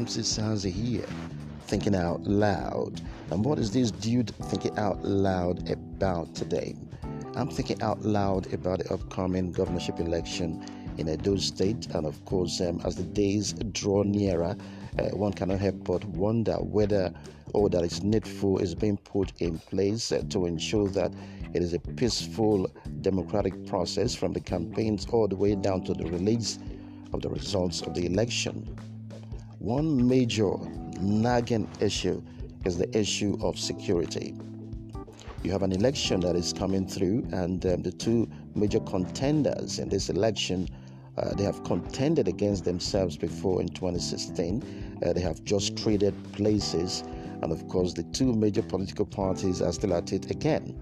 MC Sazi here, thinking out loud. And what is this dude thinking out loud about today? I'm thinking out loud about the upcoming governorship election in a Edo State, and of course, um, as the days draw nearer, uh, one cannot help but wonder whether all that is needful is being put in place uh, to ensure that it is a peaceful democratic process from the campaigns all the way down to the release of the results of the election. One major nagging issue is the issue of security. You have an election that is coming through, and um, the two major contenders in this election uh, they have contended against themselves before in 2016. Uh, they have just traded places, and of course, the two major political parties are still at it again.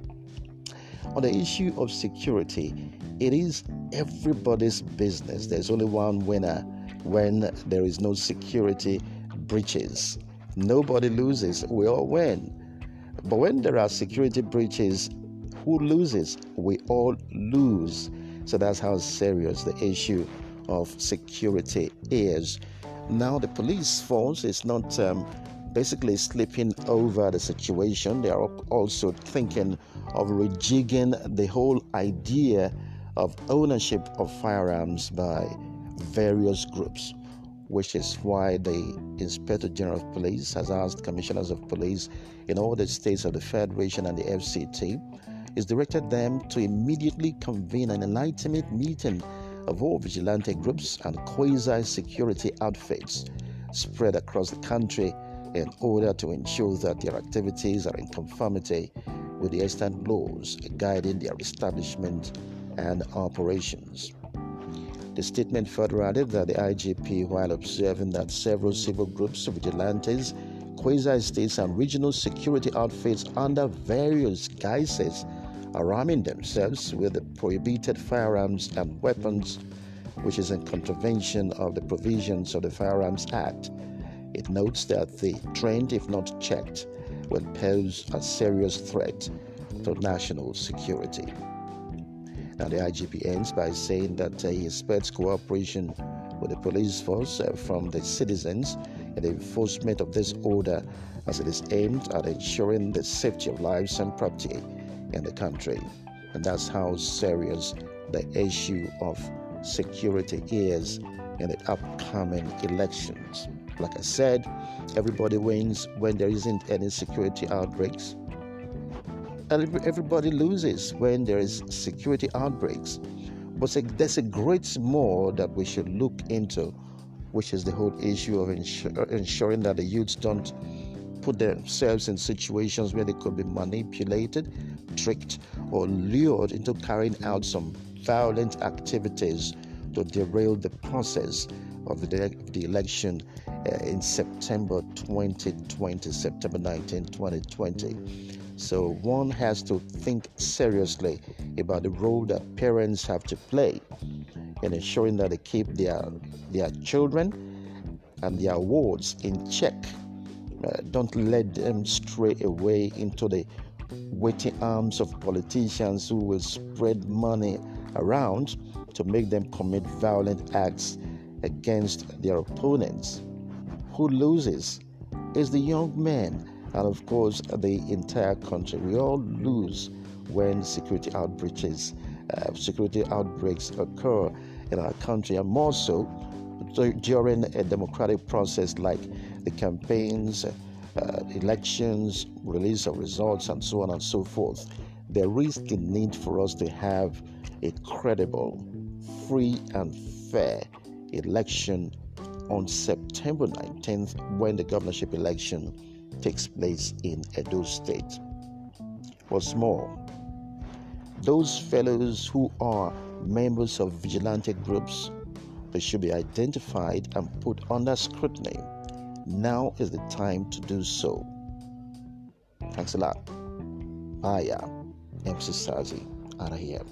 On the issue of security, it is everybody's business. There's only one winner when there is no security breaches. Nobody loses, we all win. But when there are security breaches, who loses? We all lose. So that's how serious the issue of security is. Now, the police force is not um, basically sleeping over the situation, they are also thinking of rejigging the whole idea of ownership of firearms by various groups, which is why the Inspector General of Police has asked commissioners of police in all the states of the Federation and the FCT, is directed them to immediately convene an enlightenment meeting of all vigilante groups and quasi security outfits spread across the country in order to ensure that their activities are in conformity with the extant laws guiding their establishment and operations. The statement further added that the IGP, while observing that several civil groups, vigilantes, quasi states, and regional security outfits under various guises are arming themselves with the prohibited firearms and weapons, which is in contravention of the provisions of the Firearms Act. It notes that the trend, if not checked, will pose a serious threat to national security. Now, the IGP ends by saying that uh, he expects cooperation with the police force uh, from the citizens in the enforcement of this order as it is aimed at ensuring the safety of lives and property in the country. And that's how serious the issue of security is in the upcoming elections. Like I said, everybody wins when there isn't any security outbreaks everybody loses when there is security outbreaks. But there's a great more that we should look into, which is the whole issue of ensuring that the youths don't put themselves in situations where they could be manipulated, tricked, or lured into carrying out some violent activities to derail the process of the, the election uh, in September 2020, September 19, 2020. So one has to think seriously about the role that parents have to play in ensuring that they keep their their children and their wards in check. Uh, don't let them stray away into the waiting arms of politicians who will spread money around to make them commit violent acts against their opponents. Who loses is the young man and of course the entire country. We all lose when security outbreaks, uh, security outbreaks occur in our country, and more so during a democratic process like the campaigns, uh, elections, release of results, and so on and so forth. There is the need for us to have a credible, free, and fair election on September 19th when the governorship election takes place in Edo State. What's more, those fellows who are members of vigilante groups they should be identified and put under scrutiny. Now is the time to do so. Thanks a lot. Am MC Sazi out of here.